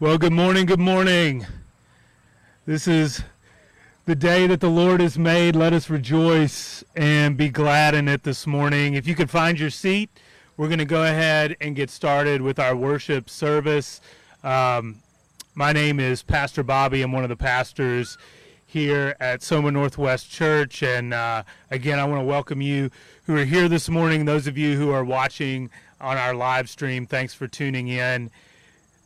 Well, good morning, good morning. This is the day that the Lord has made. Let us rejoice and be glad in it this morning. If you could find your seat, we're going to go ahead and get started with our worship service. Um, my name is Pastor Bobby. I'm one of the pastors here at Soma Northwest Church. And uh, again, I want to welcome you who are here this morning. Those of you who are watching on our live stream, thanks for tuning in.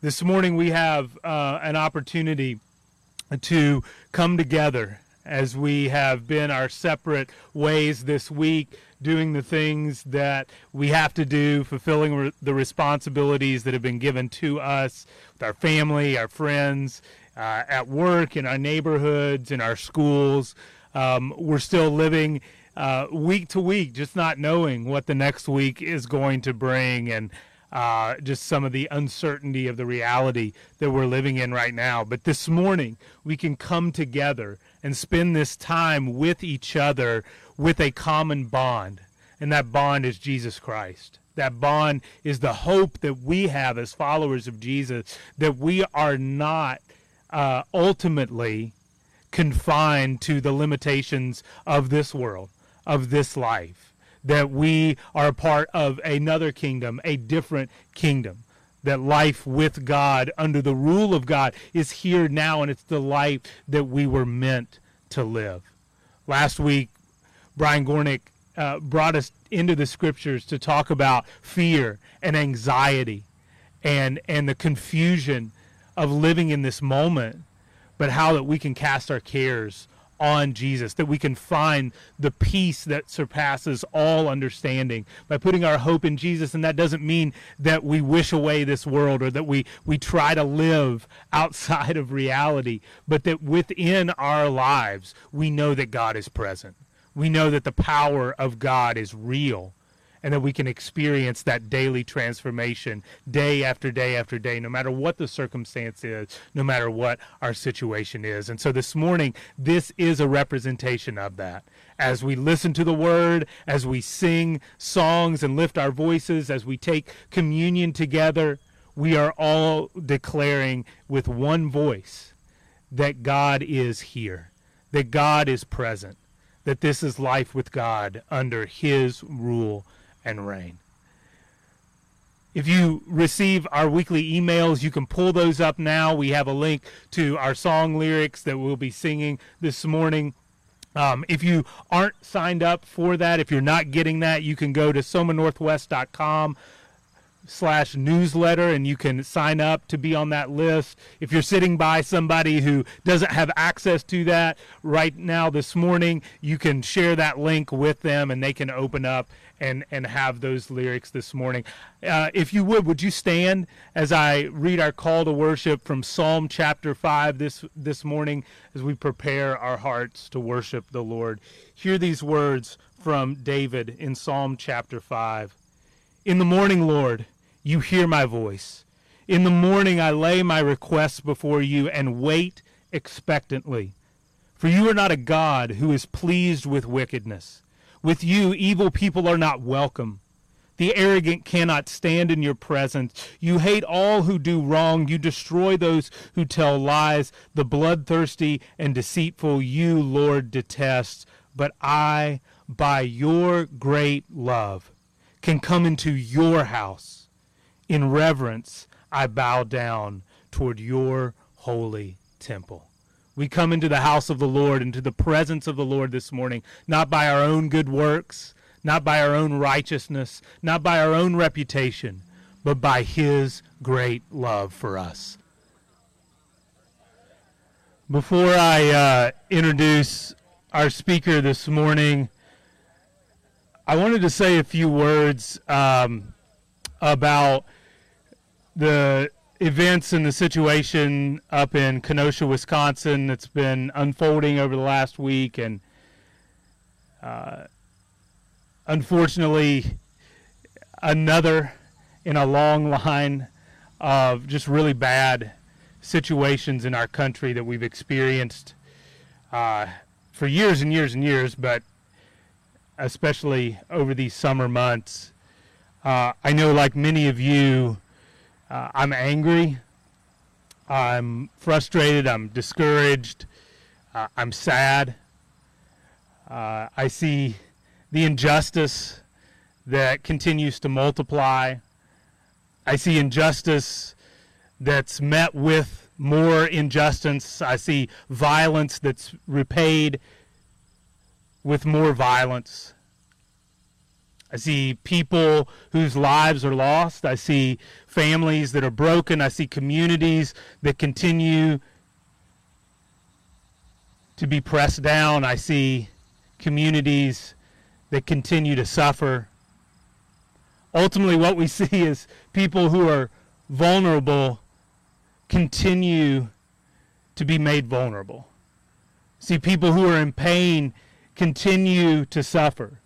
This morning we have uh, an opportunity to come together as we have been our separate ways this week, doing the things that we have to do, fulfilling re- the responsibilities that have been given to us with our family, our friends, uh, at work, in our neighborhoods, in our schools. Um, we're still living uh, week to week, just not knowing what the next week is going to bring. And uh, just some of the uncertainty of the reality that we're living in right now. But this morning, we can come together and spend this time with each other with a common bond, and that bond is Jesus Christ. That bond is the hope that we have as followers of Jesus, that we are not uh, ultimately confined to the limitations of this world, of this life that we are a part of another kingdom, a different kingdom. That life with God, under the rule of God, is here now, and it's the life that we were meant to live. Last week, Brian Gornick uh, brought us into the scriptures to talk about fear and anxiety and, and the confusion of living in this moment, but how that we can cast our cares on Jesus, that we can find the peace that surpasses all understanding by putting our hope in Jesus. And that doesn't mean that we wish away this world or that we, we try to live outside of reality, but that within our lives, we know that God is present. We know that the power of God is real and that we can experience that daily transformation day after day after day, no matter what the circumstance is, no matter what our situation is. And so this morning, this is a representation of that. As we listen to the word, as we sing songs and lift our voices, as we take communion together, we are all declaring with one voice that God is here, that God is present, that this is life with God under His rule and reign. If you receive our weekly emails, you can pull those up now. We have a link to our song lyrics that we'll be singing this morning. Um, if you aren't signed up for that, if you're not getting that, you can go to somanorthwest.com slash newsletter and you can sign up to be on that list. If you're sitting by somebody who doesn't have access to that right now this morning, you can share that link with them and they can open up and, and have those lyrics this morning. Uh, if you would, would you stand as I read our call to worship from Psalm chapter 5 this, this morning as we prepare our hearts to worship the Lord? Hear these words from David in Psalm chapter 5. In the morning, Lord, you hear my voice. In the morning I lay my requests before you and wait expectantly. For you are not a God who is pleased with wickedness. With you, evil people are not welcome. The arrogant cannot stand in your presence. You hate all who do wrong. You destroy those who tell lies. The bloodthirsty and deceitful you, Lord, detest. But I, by your great love, can come into your house. In reverence, I bow down toward your holy temple. We come into the house of the Lord, into the presence of the Lord this morning, not by our own good works, not by our own righteousness, not by our own reputation, but by His great love for us. Before I uh, introduce our speaker this morning, I wanted to say a few words um, about the events and the situation up in Kenosha, Wisconsin that's been unfolding over the last week, and uh, unfortunately, another in a long line of just really bad situations in our country that we've experienced uh, for years and years and years, but especially over these summer months. Uh, I know, like many of you, uh, I'm angry. I'm frustrated. I'm discouraged. Uh, I'm sad. Uh, I see the injustice that continues to multiply. I see injustice that's met with more injustice. I see violence that's repaid with more violence. I see people whose lives are lost. I see families that are broken. I see communities that continue to be pressed down. I see communities that continue to suffer. Ultimately, what we see is people who are vulnerable continue to be made vulnerable. See people who are in pain continue to suffer.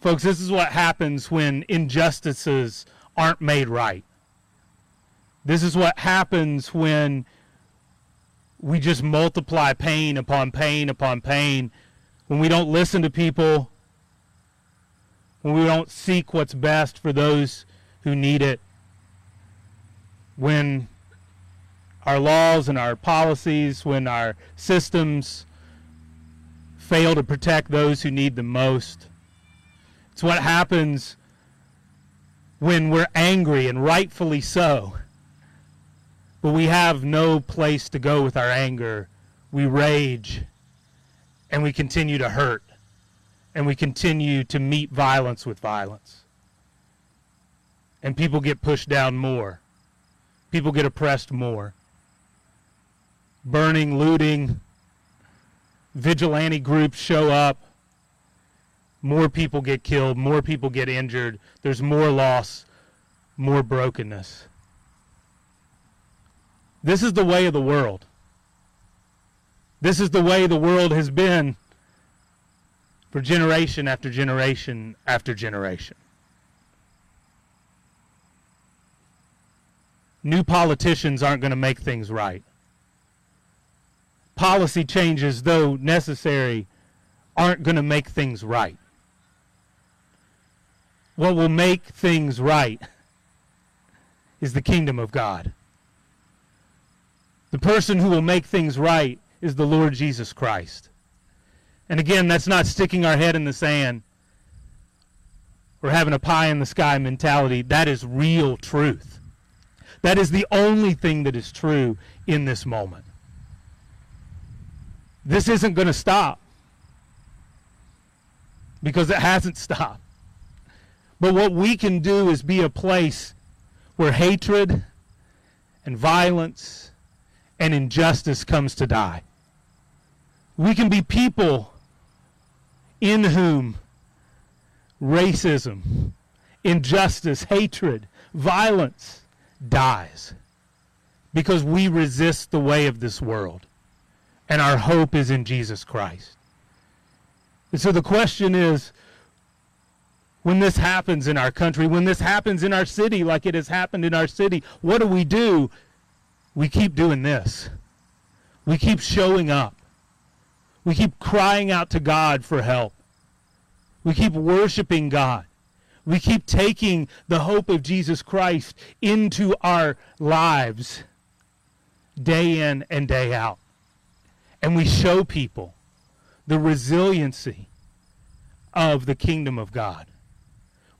Folks, this is what happens when injustices aren't made right. This is what happens when we just multiply pain upon pain upon pain, when we don't listen to people, when we don't seek what's best for those who need it, when our laws and our policies, when our systems fail to protect those who need them most. It's what happens when we're angry, and rightfully so. But we have no place to go with our anger. We rage, and we continue to hurt, and we continue to meet violence with violence. And people get pushed down more. People get oppressed more. Burning, looting, vigilante groups show up more people get killed, more people get injured, there's more loss, more brokenness. This is the way of the world. This is the way the world has been for generation after generation after generation. New politicians aren't going to make things right. Policy changes, though necessary, aren't going to make things right what will make things right is the kingdom of God. The person who will make things right is the Lord Jesus Christ. And again, that's not sticking our head in the sand or having a pie in the sky mentality. That is real truth. That is the only thing that is true in this moment. This isn't going to stop because it hasn't stopped. But what we can do is be a place where hatred and violence and injustice comes to die. We can be people in whom racism, injustice, hatred, violence dies because we resist the way of this world and our hope is in Jesus Christ. And so the question is when this happens in our country, when this happens in our city, like it has happened in our city, what do we do? We keep doing this. We keep showing up. We keep crying out to God for help. We keep worshiping God. We keep taking the hope of Jesus Christ into our lives day in and day out. And we show people the resiliency of the kingdom of God.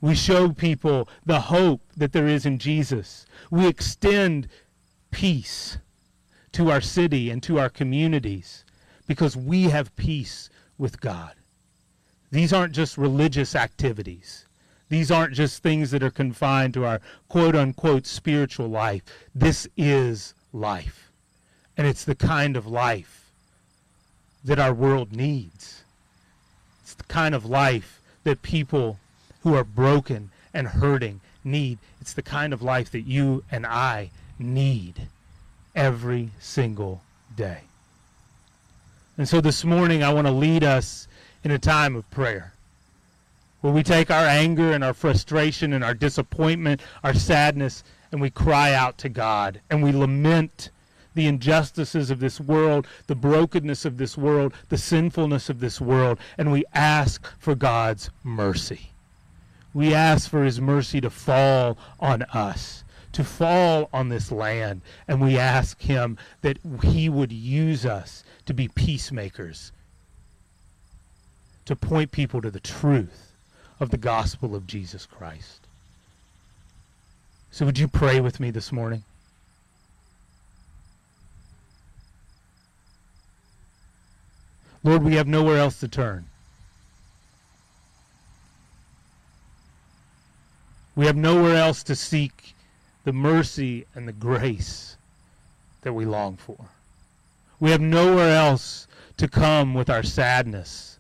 We show people the hope that there is in Jesus. We extend peace to our city and to our communities because we have peace with God. These aren't just religious activities. These aren't just things that are confined to our quote unquote spiritual life. This is life. And it's the kind of life that our world needs. It's the kind of life that people who are broken and hurting need. It's the kind of life that you and I need every single day. And so this morning, I want to lead us in a time of prayer where we take our anger and our frustration and our disappointment, our sadness, and we cry out to God and we lament the injustices of this world, the brokenness of this world, the sinfulness of this world, and we ask for God's mercy. We ask for his mercy to fall on us, to fall on this land. And we ask Him that He would use us to be peacemakers, to point people to the truth of the gospel of Jesus Christ. So, would you pray with me this morning? Lord, we have nowhere else to turn. We have nowhere else to seek the mercy and the grace that we long for. We have nowhere else to come with our sadness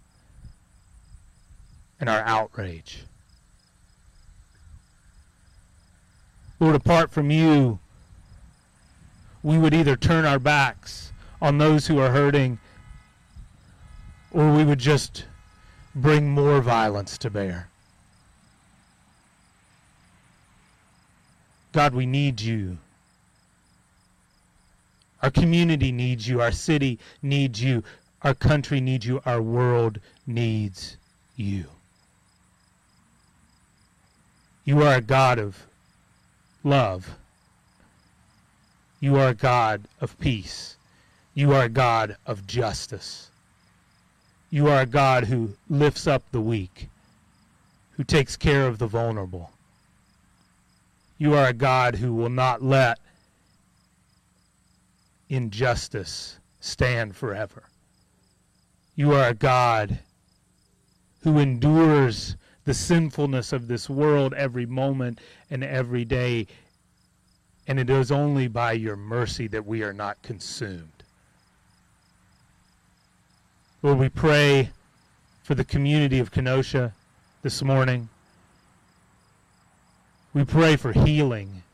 and our outrage. Lord, apart from you, we would either turn our backs on those who are hurting or we would just bring more violence to bear. God, we need you. Our community needs you. Our city needs you. Our country needs you. Our world needs you. You are a God of love. You are a God of peace. You are a God of justice. You are a God who lifts up the weak, who takes care of the vulnerable. You are a God who will not let injustice stand forever. You are a God who endures the sinfulness of this world every moment and every day. And it is only by your mercy that we are not consumed. Lord, we pray for the community of Kenosha this morning. We pray for healing.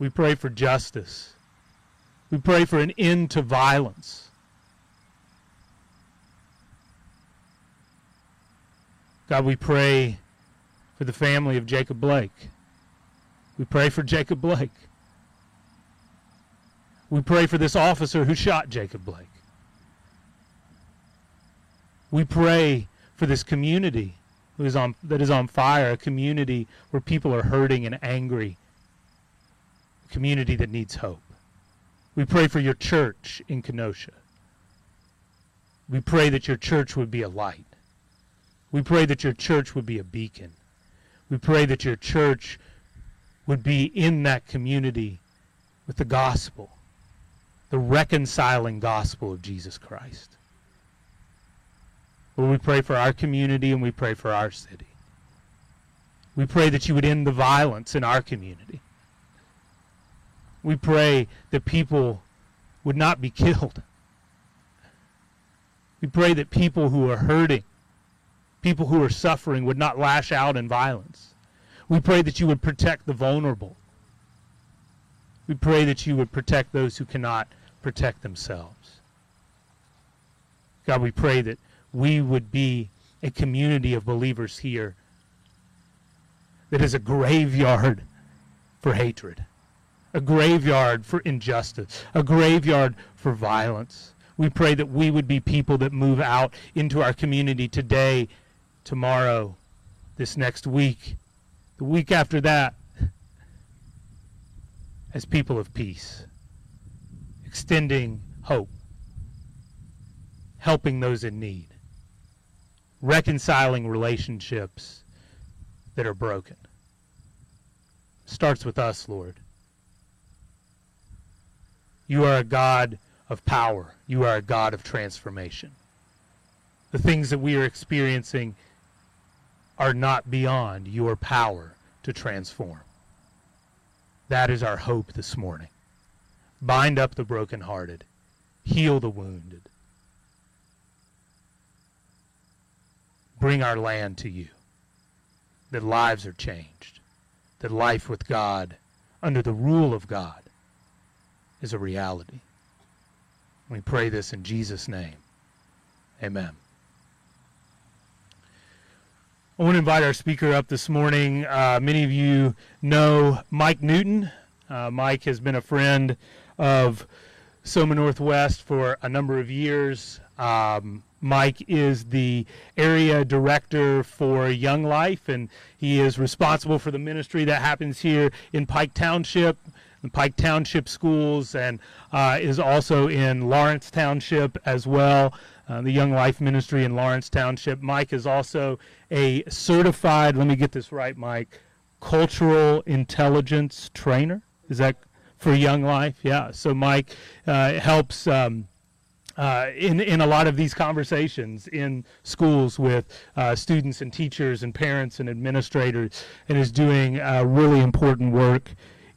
We pray for justice. We pray for an end to violence. God, we pray for the family of Jacob Blake. We pray for Jacob Blake. We pray for this officer who shot Jacob Blake. We pray for this community who is on, that is on fire, a community where people are hurting and angry, a community that needs hope. We pray for your church in Kenosha. We pray that your church would be a light. We pray that your church would be a beacon. We pray that your church would be in that community with the gospel, the reconciling gospel of Jesus Christ. We pray for our community and we pray for our city. We pray that you would end the violence in our community. We pray that people would not be killed. We pray that people who are hurting people who are suffering would not lash out in violence. We pray that you would protect the vulnerable. We pray that you would protect those who cannot protect themselves. God, we pray that we would be a community of believers here that is a graveyard for hatred, a graveyard for injustice, a graveyard for violence. We pray that we would be people that move out into our community today tomorrow, this next week, the week after that, as people of peace, extending hope, helping those in need, reconciling relationships that are broken. Starts with us, Lord. You are a God of power. You are a God of transformation. The things that we are experiencing are not beyond your power to transform. That is our hope this morning. Bind up the brokenhearted, heal the wounded. Bring our land to you, that lives are changed, that life with God, under the rule of God, is a reality. We pray this in Jesus' name. Amen. I want to invite our speaker up this morning. Uh, many of you know Mike Newton. Uh, Mike has been a friend of Soma Northwest for a number of years. Um, Mike is the area director for Young Life, and he is responsible for the ministry that happens here in Pike Township, the Pike Township schools, and uh, is also in Lawrence Township as well. Uh, the Young Life Ministry in Lawrence Township. Mike is also a certified, let me get this right, Mike, cultural intelligence trainer. Is that for Young Life? Yeah. So Mike uh, helps. Um, uh, in in a lot of these conversations in schools with uh, students and teachers and parents and administrators, and is doing uh, really important work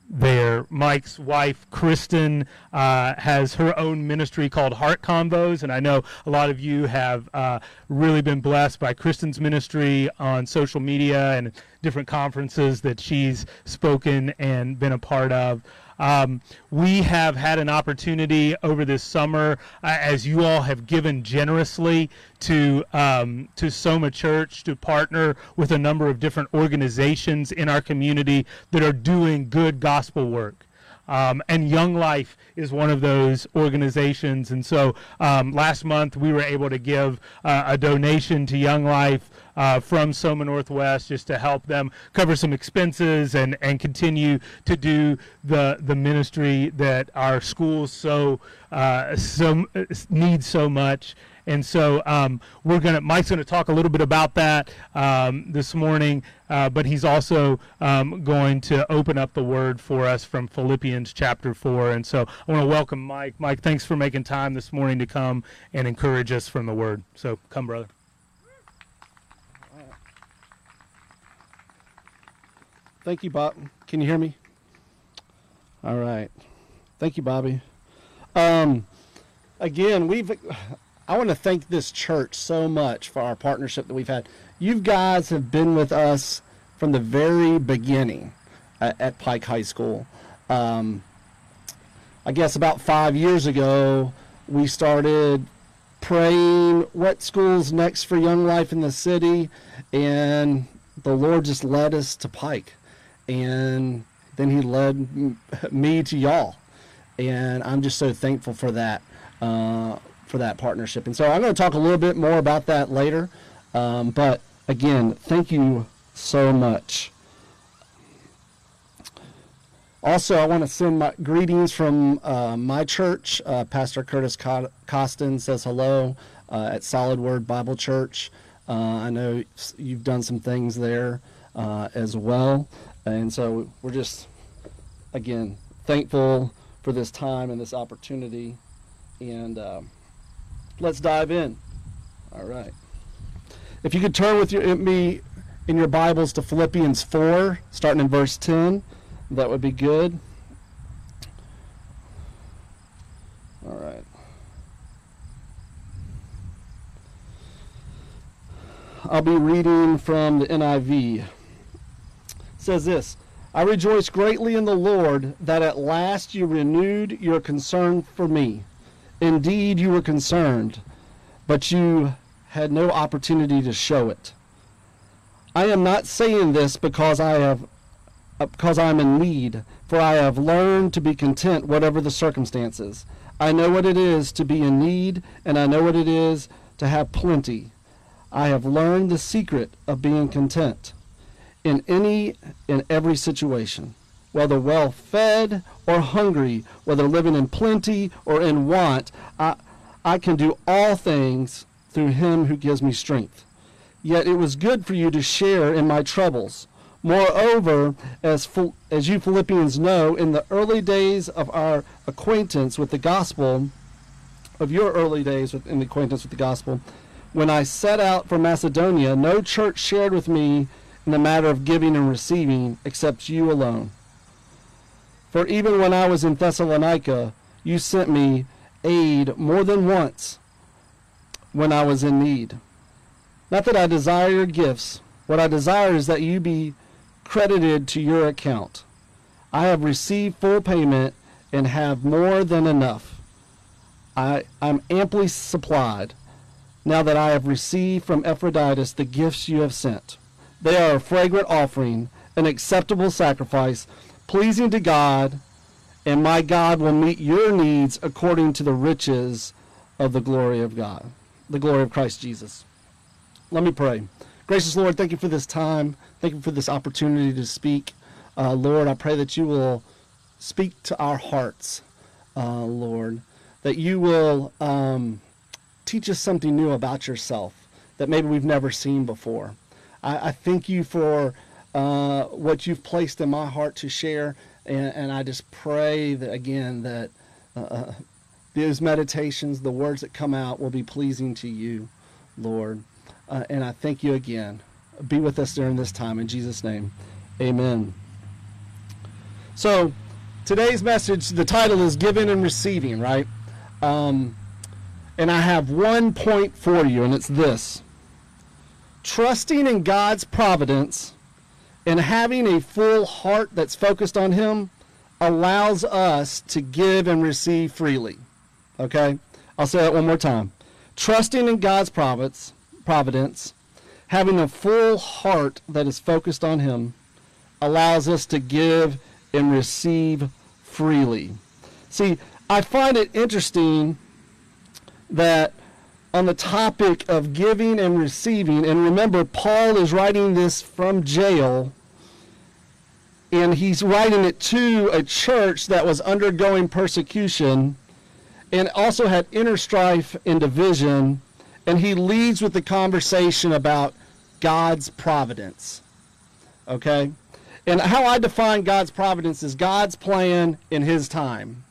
there. Mike's wife, Kristen, uh, has her own ministry called Heart Combos, and I know a lot of you have uh, really been blessed by Kristen's ministry on social media and different conferences that she's spoken and been a part of. Um, we have had an opportunity over this summer, uh, as you all have given generously to um, to Soma Church, to partner with a number of different organizations in our community that are doing good gospel work. Um, and Young Life is one of those organizations. And so um, last month we were able to give uh, a donation to Young Life uh, from Soma Northwest just to help them cover some expenses and, and continue to do the the ministry that our schools so uh, so need so much. And so um, we're gonna Mike's gonna talk a little bit about that um, this morning, uh, but he's also um, going to open up the word for us from Philippians chapter four. And so I want to welcome Mike. Mike, thanks for making time this morning to come and encourage us from the word. So come, brother. Thank you, Bob. Can you hear me? All right. Thank you, Bobby. Um, again, we've. I want to thank this church so much for our partnership that we've had. You guys have been with us from the very beginning at, at Pike High School. Um, I guess about five years ago, we started praying what school's next for Young Life in the city, and the Lord just led us to Pike and then he led me to y'all, and I'm just so thankful for that uh, for that partnership. And so I'm going to talk a little bit more about that later, um, but again, thank you so much. Also, I want to send my greetings from uh, my church. Uh, Pastor Curtis Costin says hello uh, at Solid Word Bible Church. Uh, I know you've done some things there uh, as well. And so we're just, again, thankful for this time and this opportunity. And uh, let's dive in. All right. If you could turn with your, me in your Bibles to Philippians 4, starting in verse 10, that would be good. All right. I'll be reading from the NIV says this I rejoice greatly in the Lord that at last you renewed your concern for me. Indeed, you were concerned, but you had no opportunity to show it. I am not saying this because I have because I am in need, for I have learned to be content whatever the circumstances. I know what it is to be in need, and I know what it is to have plenty. I have learned the secret of being content in any and every situation, whether well fed or hungry, whether living in plenty or in want, I, I can do all things through him who gives me strength. Yet it was good for you to share in my troubles. Moreover, as, as you Philippians know, in the early days of our acquaintance with the gospel, of your early days in the acquaintance with the gospel, when I set out for Macedonia, no church shared with me in the matter of giving and receiving except you alone. For even when I was in Thessalonica, you sent me aid more than once when I was in need. Not that I desire your gifts, what I desire is that you be credited to your account. I have received full payment and have more than enough. I, I'm amply supplied now that I have received from Epaphroditus the gifts you have sent. They are a fragrant offering, an acceptable sacrifice, pleasing to God, and my God will meet your needs according to the riches of the glory of God. the glory of Christ Jesus. Let me pray. Gracious Lord, thank you for this time. Thank you for this opportunity to speak. Uh, Lord, I pray that you will speak to our hearts, uh, Lord, that you will um, teach us something new about yourself that maybe we've never seen before. I, I thank you for uh, what you've placed in my heart to share, and, and I just pray that again that uh, uh, those meditations, the words that come out, will be pleasing to you, Lord. Uh, and I thank you again. Be with us during this time in Jesus' name, Amen. So, today's message, the title is "Giving and Receiving," right? Um, and I have one point for you, and it's this trusting in God's providence and having a full heart that's focused on Him allows us to give and receive freely. Okay? I'll say that one more time. Trusting in God's providence, providence, having a full heart that is focused on Him, allows us to give and receive freely. See, I find it interesting that on the topic of giving and receiving, and remember, Paul is writing this from jail, and he's writing it to a church that was undergoing persecution and also had inner strife and division, and he leads with the conversation about God's providence. Okay? And how I define God's providence is God's plan in his time.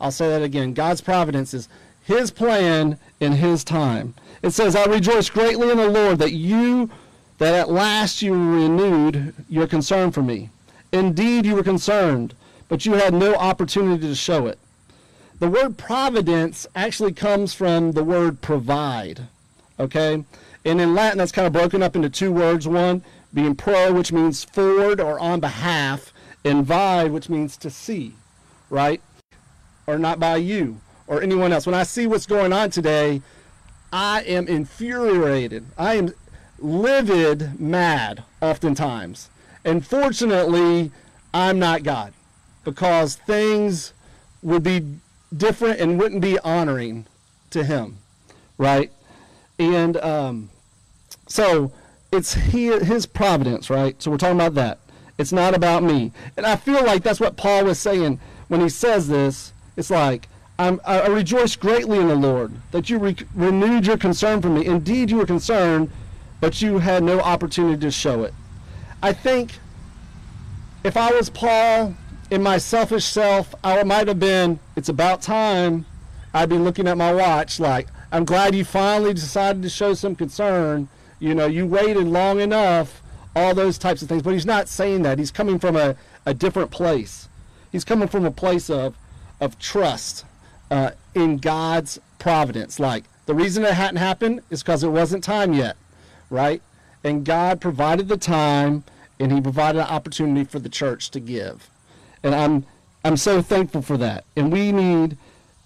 I'll say that again. God's providence is his plan in his time. It says, I rejoice greatly in the Lord that you, that at last you renewed your concern for me. Indeed, you were concerned, but you had no opportunity to show it. The word providence actually comes from the word provide. Okay? And in Latin, that's kind of broken up into two words. One being pro, which means forward or on behalf, and vide, which means to see, right? Or not by you or anyone else. When I see what's going on today, I am infuriated. I am livid mad oftentimes. And fortunately, I'm not God because things would be different and wouldn't be honoring to Him, right? And um, so it's he, His providence, right? So we're talking about that. It's not about me. And I feel like that's what Paul was saying when he says this. It's like, I'm, i rejoice greatly in the Lord that you re- renewed your concern for me. Indeed, you were concerned, but you had no opportunity to show it. I think if I was Paul in my selfish self, I might have been, it's about time. I'd be looking at my watch like, I'm glad you finally decided to show some concern. You know, you waited long enough, all those types of things. But he's not saying that. He's coming from a, a different place. He's coming from a place of, of trust uh, in God's providence. Like the reason it hadn't happened is because it wasn't time yet, right? And God provided the time, and He provided an opportunity for the church to give. And I'm I'm so thankful for that. And we need,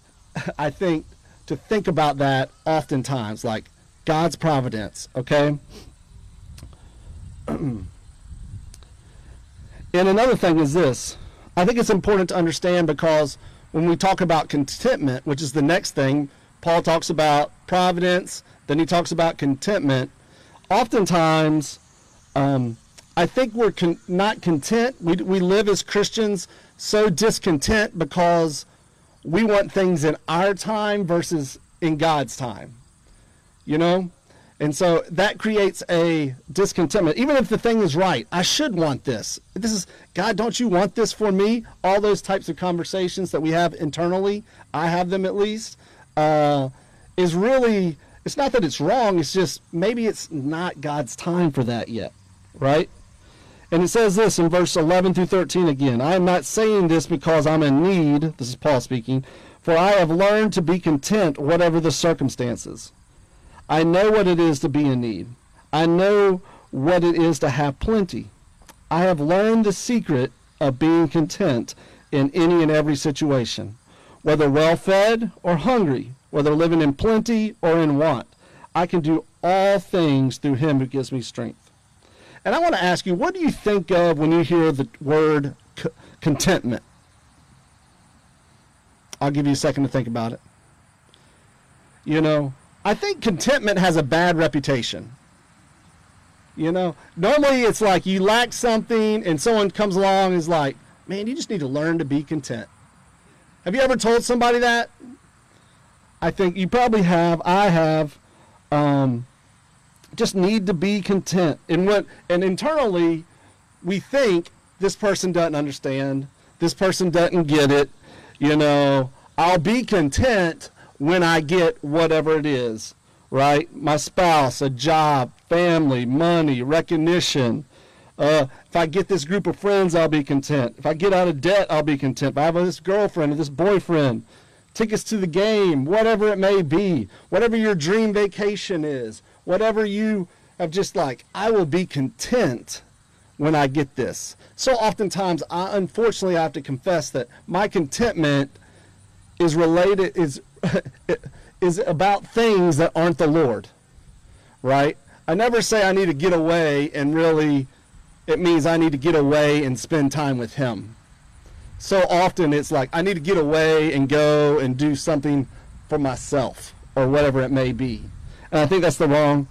I think, to think about that oftentimes, like God's providence. Okay. and another thing is this. I think it's important to understand because when we talk about contentment, which is the next thing, Paul talks about providence, then he talks about contentment. Oftentimes, um, I think we're con- not content. We, we live as Christians so discontent because we want things in our time versus in God's time. You know? And so that creates a discontentment. Even if the thing is right, I should want this. This is God, don't you want this for me? All those types of conversations that we have internally, I have them at least, uh, is really, it's not that it's wrong, it's just maybe it's not God's time for that yet, right? And it says this in verse 11 through 13 again I am not saying this because I'm in need, this is Paul speaking, for I have learned to be content whatever the circumstances. I know what it is to be in need. I know what it is to have plenty. I have learned the secret of being content in any and every situation, whether well fed or hungry, whether living in plenty or in want. I can do all things through him who gives me strength. And I want to ask you, what do you think of when you hear the word c- contentment? I'll give you a second to think about it. You know, I think contentment has a bad reputation. You know, normally it's like you lack something and someone comes along and is like, man, you just need to learn to be content. Have you ever told somebody that? I think you probably have. I have. Um, just need to be content. And what and internally we think this person doesn't understand. This person doesn't get it. You know, I'll be content when I get whatever it is, right? My spouse, a job, family, money, recognition. Uh, if I get this group of friends, I'll be content. If I get out of debt, I'll be content. If I have this girlfriend or this boyfriend, tickets to the game, whatever it may be, whatever your dream vacation is, whatever you have just like, I will be content when I get this. So oftentimes, I unfortunately I have to confess that my contentment is related is is about things that aren't the Lord, right? I never say I need to get away and really it means I need to get away and spend time with him. So often it's like I need to get away and go and do something for myself or whatever it may be. And I think that's the wrong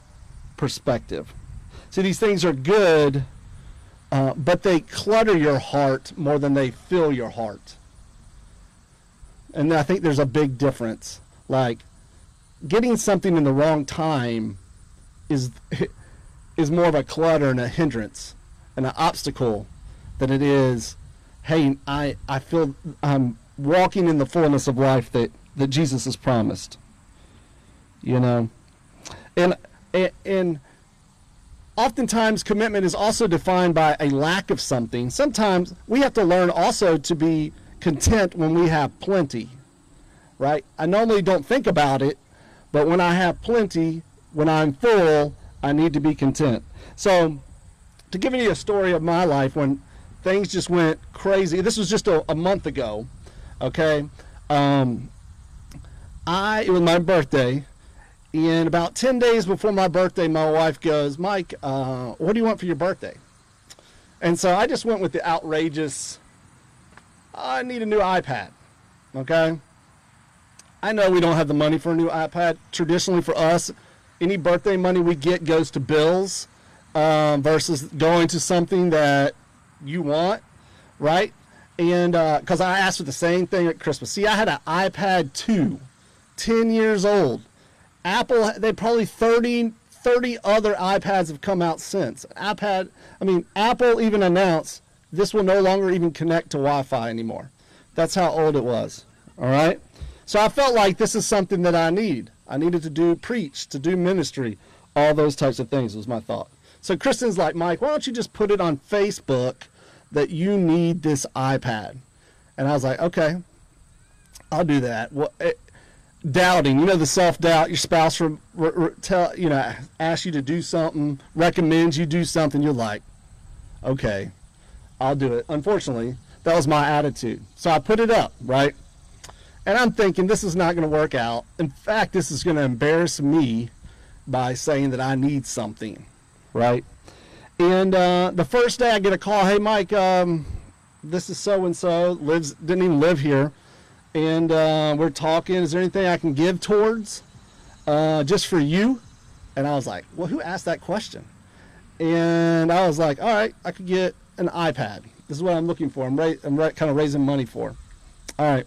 perspective. See, these things are good, uh, but they clutter your heart more than they fill your heart. And I think there's a big difference. Like, getting something in the wrong time is is more of a clutter and a hindrance and an obstacle than it is hey i i feel i'm walking in the fullness of life that that jesus has promised you know and and, and oftentimes commitment is also defined by a lack of something sometimes we have to learn also to be content when we have plenty right i normally don't think about it but when I have plenty, when I'm full, I need to be content. So, to give you a story of my life when things just went crazy, this was just a, a month ago, okay? Um, I, it was my birthday, and about 10 days before my birthday, my wife goes, Mike, uh, what do you want for your birthday? And so I just went with the outrageous, I need a new iPad, okay? I know we don't have the money for a new iPad. Traditionally, for us, any birthday money we get goes to bills um, versus going to something that you want, right? And because uh, I asked for the same thing at Christmas. See, I had an iPad 2, 10 years old. Apple, they probably 30, 30 other iPads have come out since. iPad, I mean, Apple even announced this will no longer even connect to Wi Fi anymore. That's how old it was. All right? So I felt like this is something that I need. I needed to do preach, to do ministry, all those types of things was my thought. So Kristen's like, Mike, why don't you just put it on Facebook that you need this iPad? And I was like, okay, I'll do that. Well, doubting, you know, the self doubt. Your spouse re, re, re, tell you know asks you to do something, recommends you do something. You're like, okay, I'll do it. Unfortunately, that was my attitude. So I put it up, right? And I'm thinking this is not going to work out. In fact, this is going to embarrass me by saying that I need something, right? And uh, the first day I get a call, hey Mike, um, this is so and so lives didn't even live here, and uh, we're talking. Is there anything I can give towards uh, just for you? And I was like, well, who asked that question? And I was like, all right, I could get an iPad. This is what I'm looking for. I'm, ra- I'm ra- kind of raising money for. All right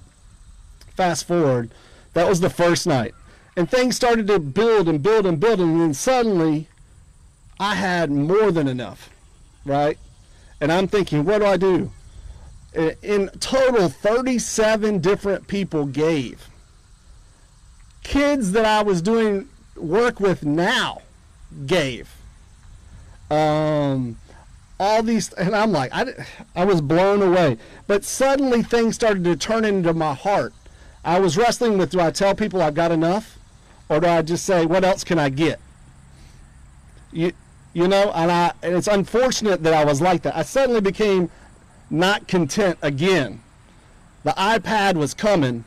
fast forward, that was the first night. And things started to build and build and build. And then suddenly, I had more than enough, right? And I'm thinking, what do I do? In total, 37 different people gave. Kids that I was doing work with now gave. Um, all these, and I'm like, I, I was blown away. But suddenly things started to turn into my heart. I was wrestling with do I tell people I've got enough or do I just say what else can I get? You you know, and I and it's unfortunate that I was like that. I suddenly became not content again. The iPad was coming,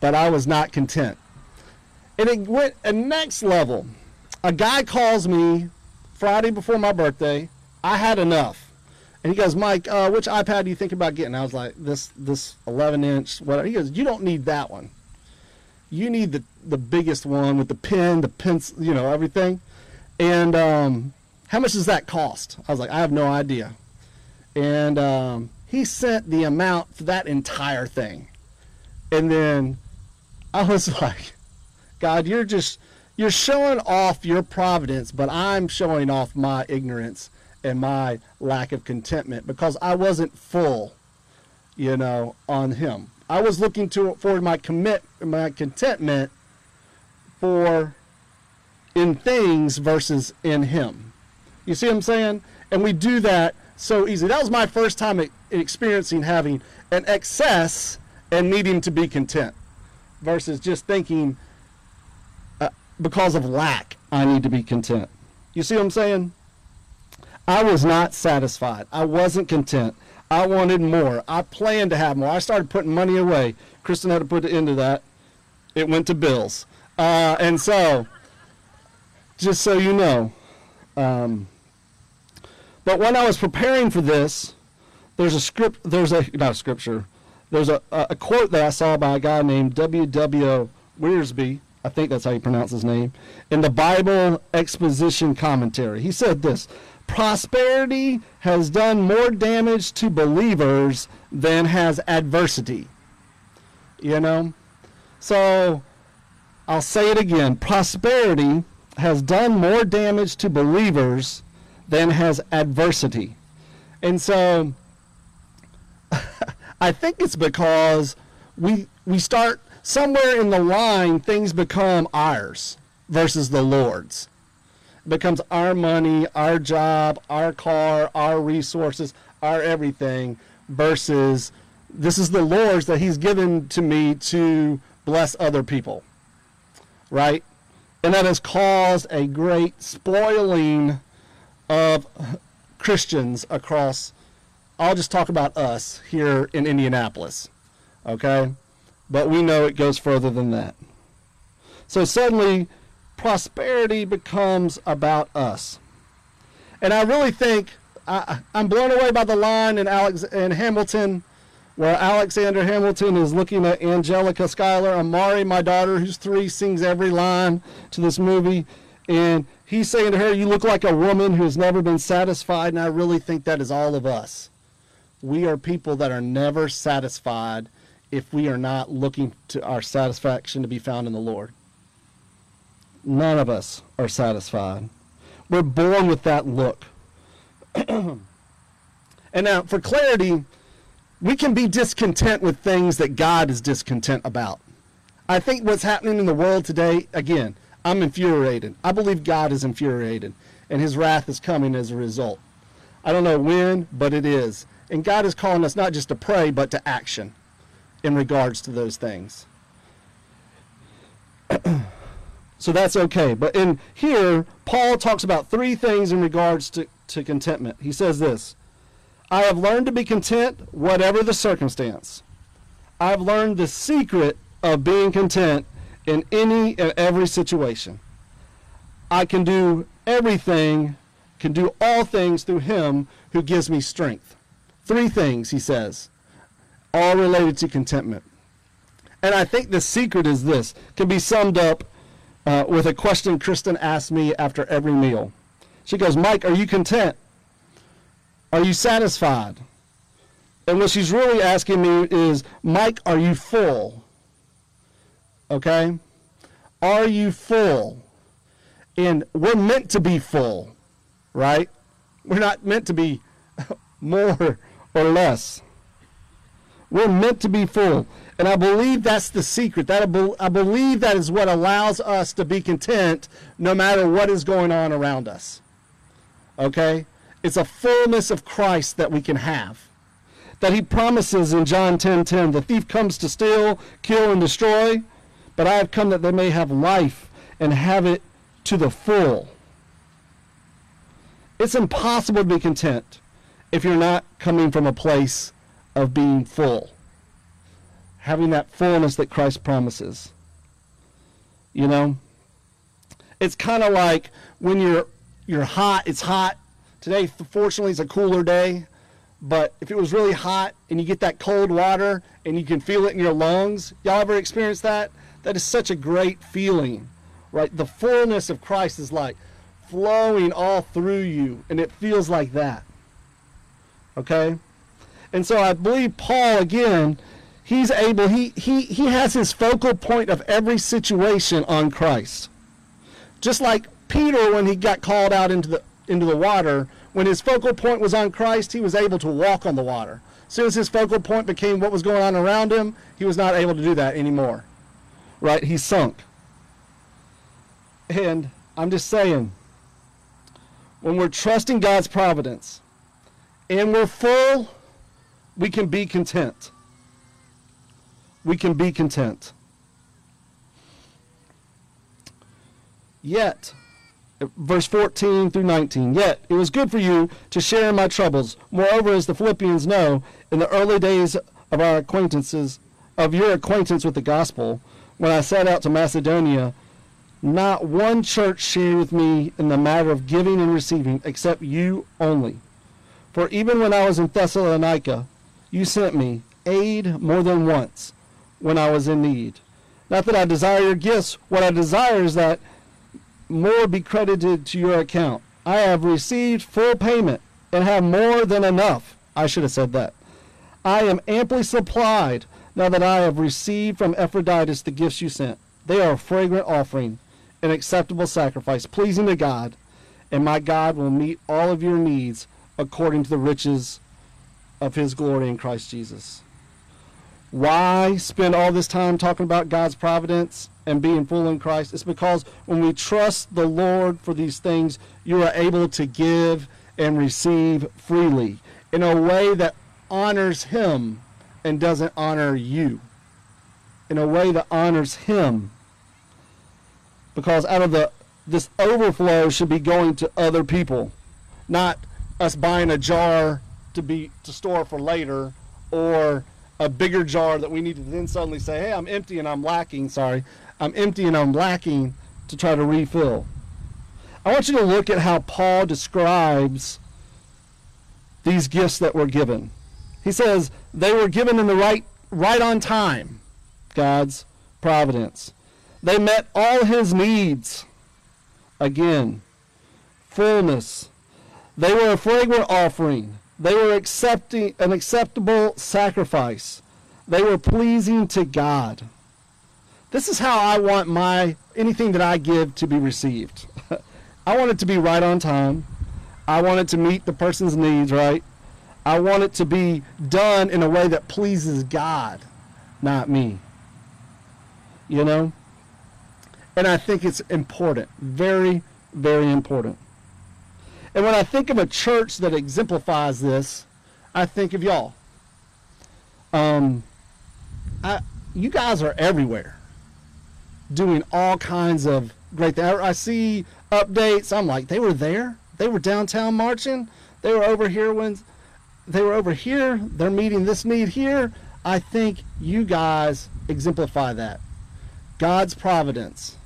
but I was not content. And it went a next level. A guy calls me Friday before my birthday. I had enough. And he goes, Mike, uh, which iPad do you think about getting? I was like, this this 11 inch, whatever. He goes, you don't need that one. you need the the biggest one with the pen, the pencil, you know, everything. And um, how much does that cost? I was like, I have no idea. And um, he sent the amount for that entire thing. And then I was like, God, you're just you're showing off your providence, but I'm showing off my ignorance and my lack of contentment because I wasn't full, you know, on him. I was looking to for my commit my contentment for in things versus in him. You see what I'm saying? And we do that so easy. That was my first time experiencing having an excess and needing to be content versus just thinking uh, because of lack I need to be content. You see what I'm saying? I was not satisfied. I wasn't content. I wanted more. I planned to have more. I started putting money away. Kristen had to put it into that. It went to bills. Uh, and so, just so you know, um, but when I was preparing for this, there's a script. There's a not a scripture. There's a, a quote that I saw by a guy named W. W. Wiersbe. I think that's how you pronounce his name. In the Bible Exposition Commentary, he said this: Prosperity has done more damage to believers than has adversity. You know, so I'll say it again: prosperity has done more damage to believers than has adversity. And so I think it's because we we start somewhere in the line things become ours versus the Lord's. Becomes our money, our job, our car, our resources, our everything versus this is the Lord's that he's given to me to bless other people. Right? And that has caused a great spoiling of Christians across I'll just talk about us here in Indianapolis, okay? But we know it goes further than that. So suddenly, prosperity becomes about us. And I really think I, am blown away by the line in Alex in Hamilton, where Alexander Hamilton is looking at Angelica Schuyler. Amari, my daughter, who's three, sings every line to this movie, and he's saying to her, "You look like a woman who has never been satisfied." And I really think that is all of us we are people that are never satisfied if we are not looking to our satisfaction to be found in the Lord. None of us are satisfied. We're born with that look. and now, for clarity, we can be discontent with things that God is discontent about. I think what's happening in the world today, again, I'm infuriated. I believe God is infuriated, and his wrath is coming as a result. I don't know when, but it is. And God is calling us not just to pray, but to action in regards to those things. so that's okay. But in here, Paul talks about three things in regards to, to contentment. He says this I have learned to be content, whatever the circumstance. I've learned the secret of being content in any and every situation. I can do everything, can do all things through him who gives me strength. Three things, he says, all related to contentment. And I think the secret is this, can be summed up uh, with a question Kristen asks me after every meal. She goes, Mike, are you content? Are you satisfied? And what she's really asking me is, Mike, are you full? Okay? Are you full? And we're meant to be full, right? We're not meant to be more or less. We're meant to be full. And I believe that's the secret. That I believe that is what allows us to be content no matter what is going on around us. Okay? It's a fullness of Christ that we can have. That he promises in John 10:10, 10, 10, the thief comes to steal, kill and destroy, but I have come that they may have life and have it to the full. It's impossible to be content if you're not coming from a place of being full, having that fullness that Christ promises. You know, it's kind of like when you're you're hot. It's hot today. Fortunately, it's a cooler day. But if it was really hot and you get that cold water and you can feel it in your lungs, y'all ever experienced that? That is such a great feeling, right? The fullness of Christ is like flowing all through you, and it feels like that. Okay? And so I believe Paul, again, he's able, he, he, he has his focal point of every situation on Christ. Just like Peter, when he got called out into the, into the water, when his focal point was on Christ, he was able to walk on the water. As soon as his focal point became what was going on around him, he was not able to do that anymore. Right? He sunk. And I'm just saying, when we're trusting God's providence and we're full, we can be content. We can be content. Yet, verse 14 through 19. Yet it was good for you to share in my troubles. Moreover, as the Philippians know, in the early days of our acquaintances, of your acquaintance with the gospel, when I set out to Macedonia, not one church shared with me in the matter of giving and receiving, except you only. For even when I was in Thessalonica, you sent me aid more than once when I was in need. Not that I desire your gifts. What I desire is that more be credited to your account. I have received full payment and have more than enough. I should have said that. I am amply supplied now that I have received from Epaphroditus the gifts you sent. They are a fragrant offering, an acceptable sacrifice, pleasing to God, and my God will meet all of your needs according to the riches of his glory in Christ Jesus. Why spend all this time talking about God's providence and being full in Christ? It's because when we trust the Lord for these things, you are able to give and receive freely in a way that honors Him and doesn't honor you. In a way that honors Him. Because out of the this overflow should be going to other people, not us buying a jar to be to store for later or a bigger jar that we need to then suddenly say, hey, I'm empty and I'm lacking. Sorry, I'm empty and I'm lacking to try to refill. I want you to look at how Paul describes these gifts that were given. He says they were given in the right right on time. God's providence. They met all his needs. Again, fullness. They were a fragrant offering. They were accepting an acceptable sacrifice. They were pleasing to God. This is how I want my anything that I give to be received. I want it to be right on time. I want it to meet the person's needs, right? I want it to be done in a way that pleases God, not me. You know? And I think it's important. Very, very important. And when I think of a church that exemplifies this, I think of y'all. Um, I, you guys are everywhere, doing all kinds of great things. I see updates. I'm like, they were there. They were downtown marching. They were over here when they were over here. They're meeting this need here. I think you guys exemplify that. God's providence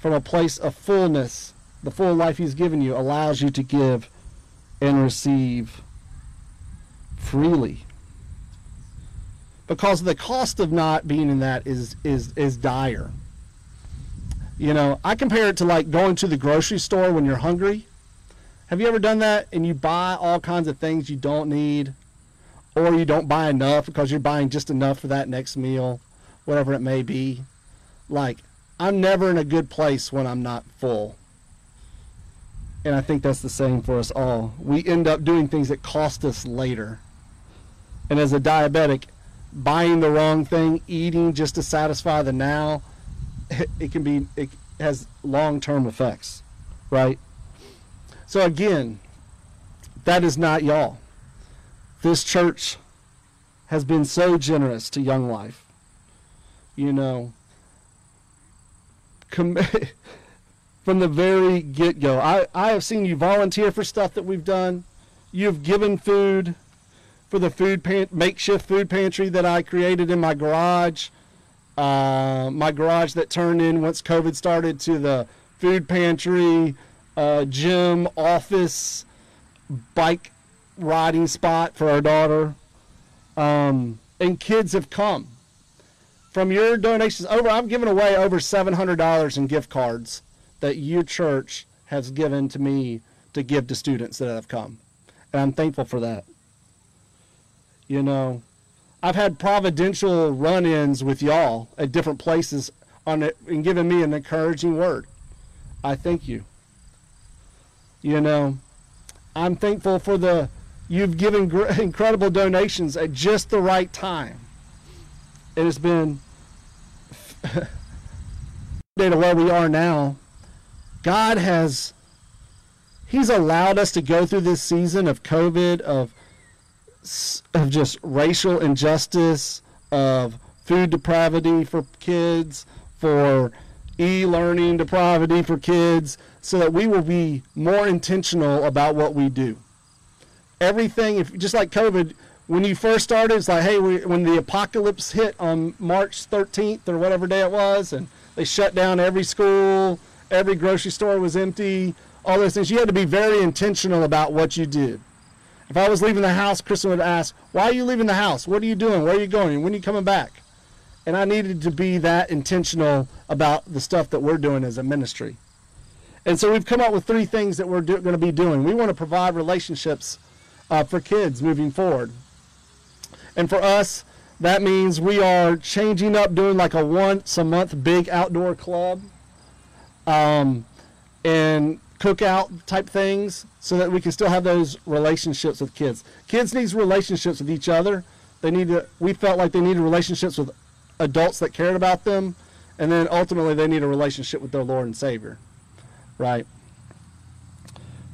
from a place of fullness the full life He's given you allows you to give and receive freely. Because the cost of not being in that is is is dire. You know, I compare it to like going to the grocery store when you're hungry. Have you ever done that and you buy all kinds of things you don't need or you don't buy enough because you're buying just enough for that next meal, whatever it may be? Like I'm never in a good place when I'm not full. And I think that's the same for us all. We end up doing things that cost us later. And as a diabetic, buying the wrong thing, eating just to satisfy the now, it can be, it has long term effects, right? So again, that is not y'all. This church has been so generous to Young Life. You know, com- from the very get go. I, I have seen you volunteer for stuff that we've done. You've given food for the food pan- makeshift food pantry that I created in my garage. Uh, my garage that turned in once COVID started to the food pantry, uh, gym, office, bike riding spot for our daughter. Um, and kids have come from your donations over I've given away over $700 in gift cards that your church has given to me to give to students that have come. And I'm thankful for that. You know, I've had providential run-ins with y'all at different places on it and giving me an encouraging word. I thank you. You know, I'm thankful for the you've given gr- incredible donations at just the right time. It has been to where we are now. God has He's allowed us to go through this season of COVID, of of just racial injustice, of food depravity for kids, for e-learning depravity for kids, so that we will be more intentional about what we do. Everything, if just like COVID, when you first started, it's like, hey, we, when the apocalypse hit on March 13th or whatever day it was, and they shut down every school, every grocery store was empty, all those things. You had to be very intentional about what you did. If I was leaving the house, Kristen would ask, Why are you leaving the house? What are you doing? Where are you going? When are you coming back? And I needed to be that intentional about the stuff that we're doing as a ministry. And so we've come up with three things that we're do- going to be doing. We want to provide relationships uh, for kids moving forward. And for us, that means we are changing up, doing like a once a month big outdoor club. Um, and cookout type things so that we can still have those relationships with kids. Kids needs relationships with each other. They need to we felt like they needed relationships with adults that cared about them and then ultimately they need a relationship with their Lord and Savior. Right?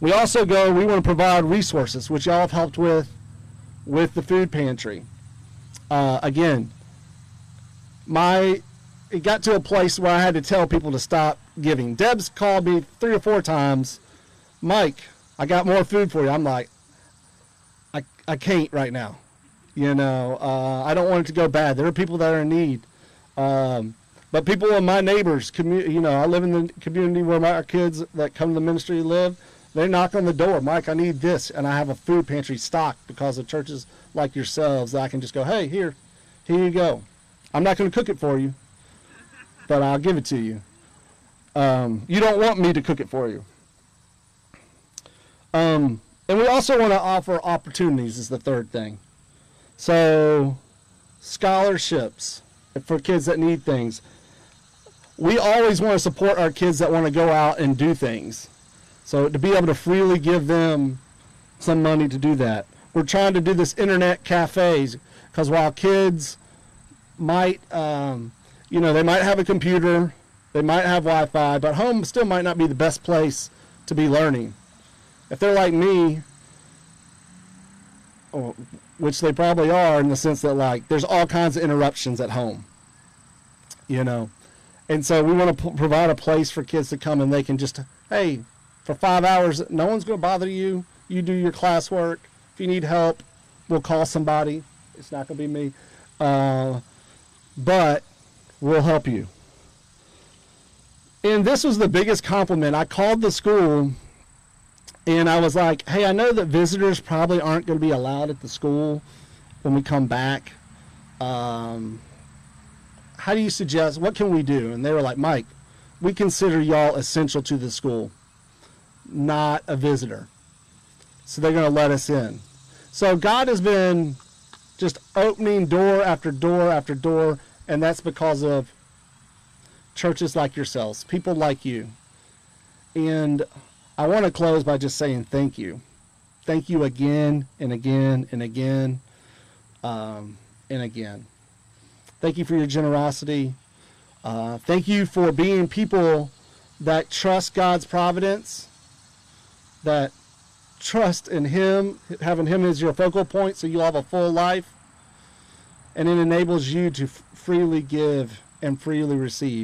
We also go we want to provide resources which y'all have helped with with the food pantry. Uh, again, my it got to a place where I had to tell people to stop giving. Deb's called me three or four times. Mike, I got more food for you. I'm like, I, I can't right now. You know, uh, I don't want it to go bad. There are people that are in need. Um, but people in my neighbors, commu- you know, I live in the community where my kids that come to the ministry live. They knock on the door, Mike, I need this, and I have a food pantry stocked because of churches like yourselves that I can just go, hey, here, here you go. I'm not going to cook it for you, but I'll give it to you. Um, you don't want me to cook it for you. Um, and we also want to offer opportunities is the third thing. So scholarships for kids that need things. We always want to support our kids that want to go out and do things. So to be able to freely give them some money to do that. We're trying to do this internet cafes because while kids might, um, you know, they might have a computer, they might have Wi-Fi, but home still might not be the best place to be learning. If they're like me, which they probably are in the sense that like there's all kinds of interruptions at home, you know, and so we want to provide a place for kids to come and they can just hey, for five hours, no one's going to bother you. You do your classwork. If you need help, we'll call somebody. It's not going to be me, uh, but we'll help you. And this was the biggest compliment. I called the school and I was like, hey, I know that visitors probably aren't going to be allowed at the school when we come back. Um, how do you suggest, what can we do? And they were like, Mike, we consider y'all essential to the school, not a visitor. So they're going to let us in. So God has been just opening door after door after door, and that's because of churches like yourselves, people like you. And I want to close by just saying thank you. Thank you again and again and again um, and again. Thank you for your generosity. Uh, thank you for being people that trust God's providence, that trust in Him, having Him as your focal point so you'll have a full life. And it enables you to freely give and freely receive.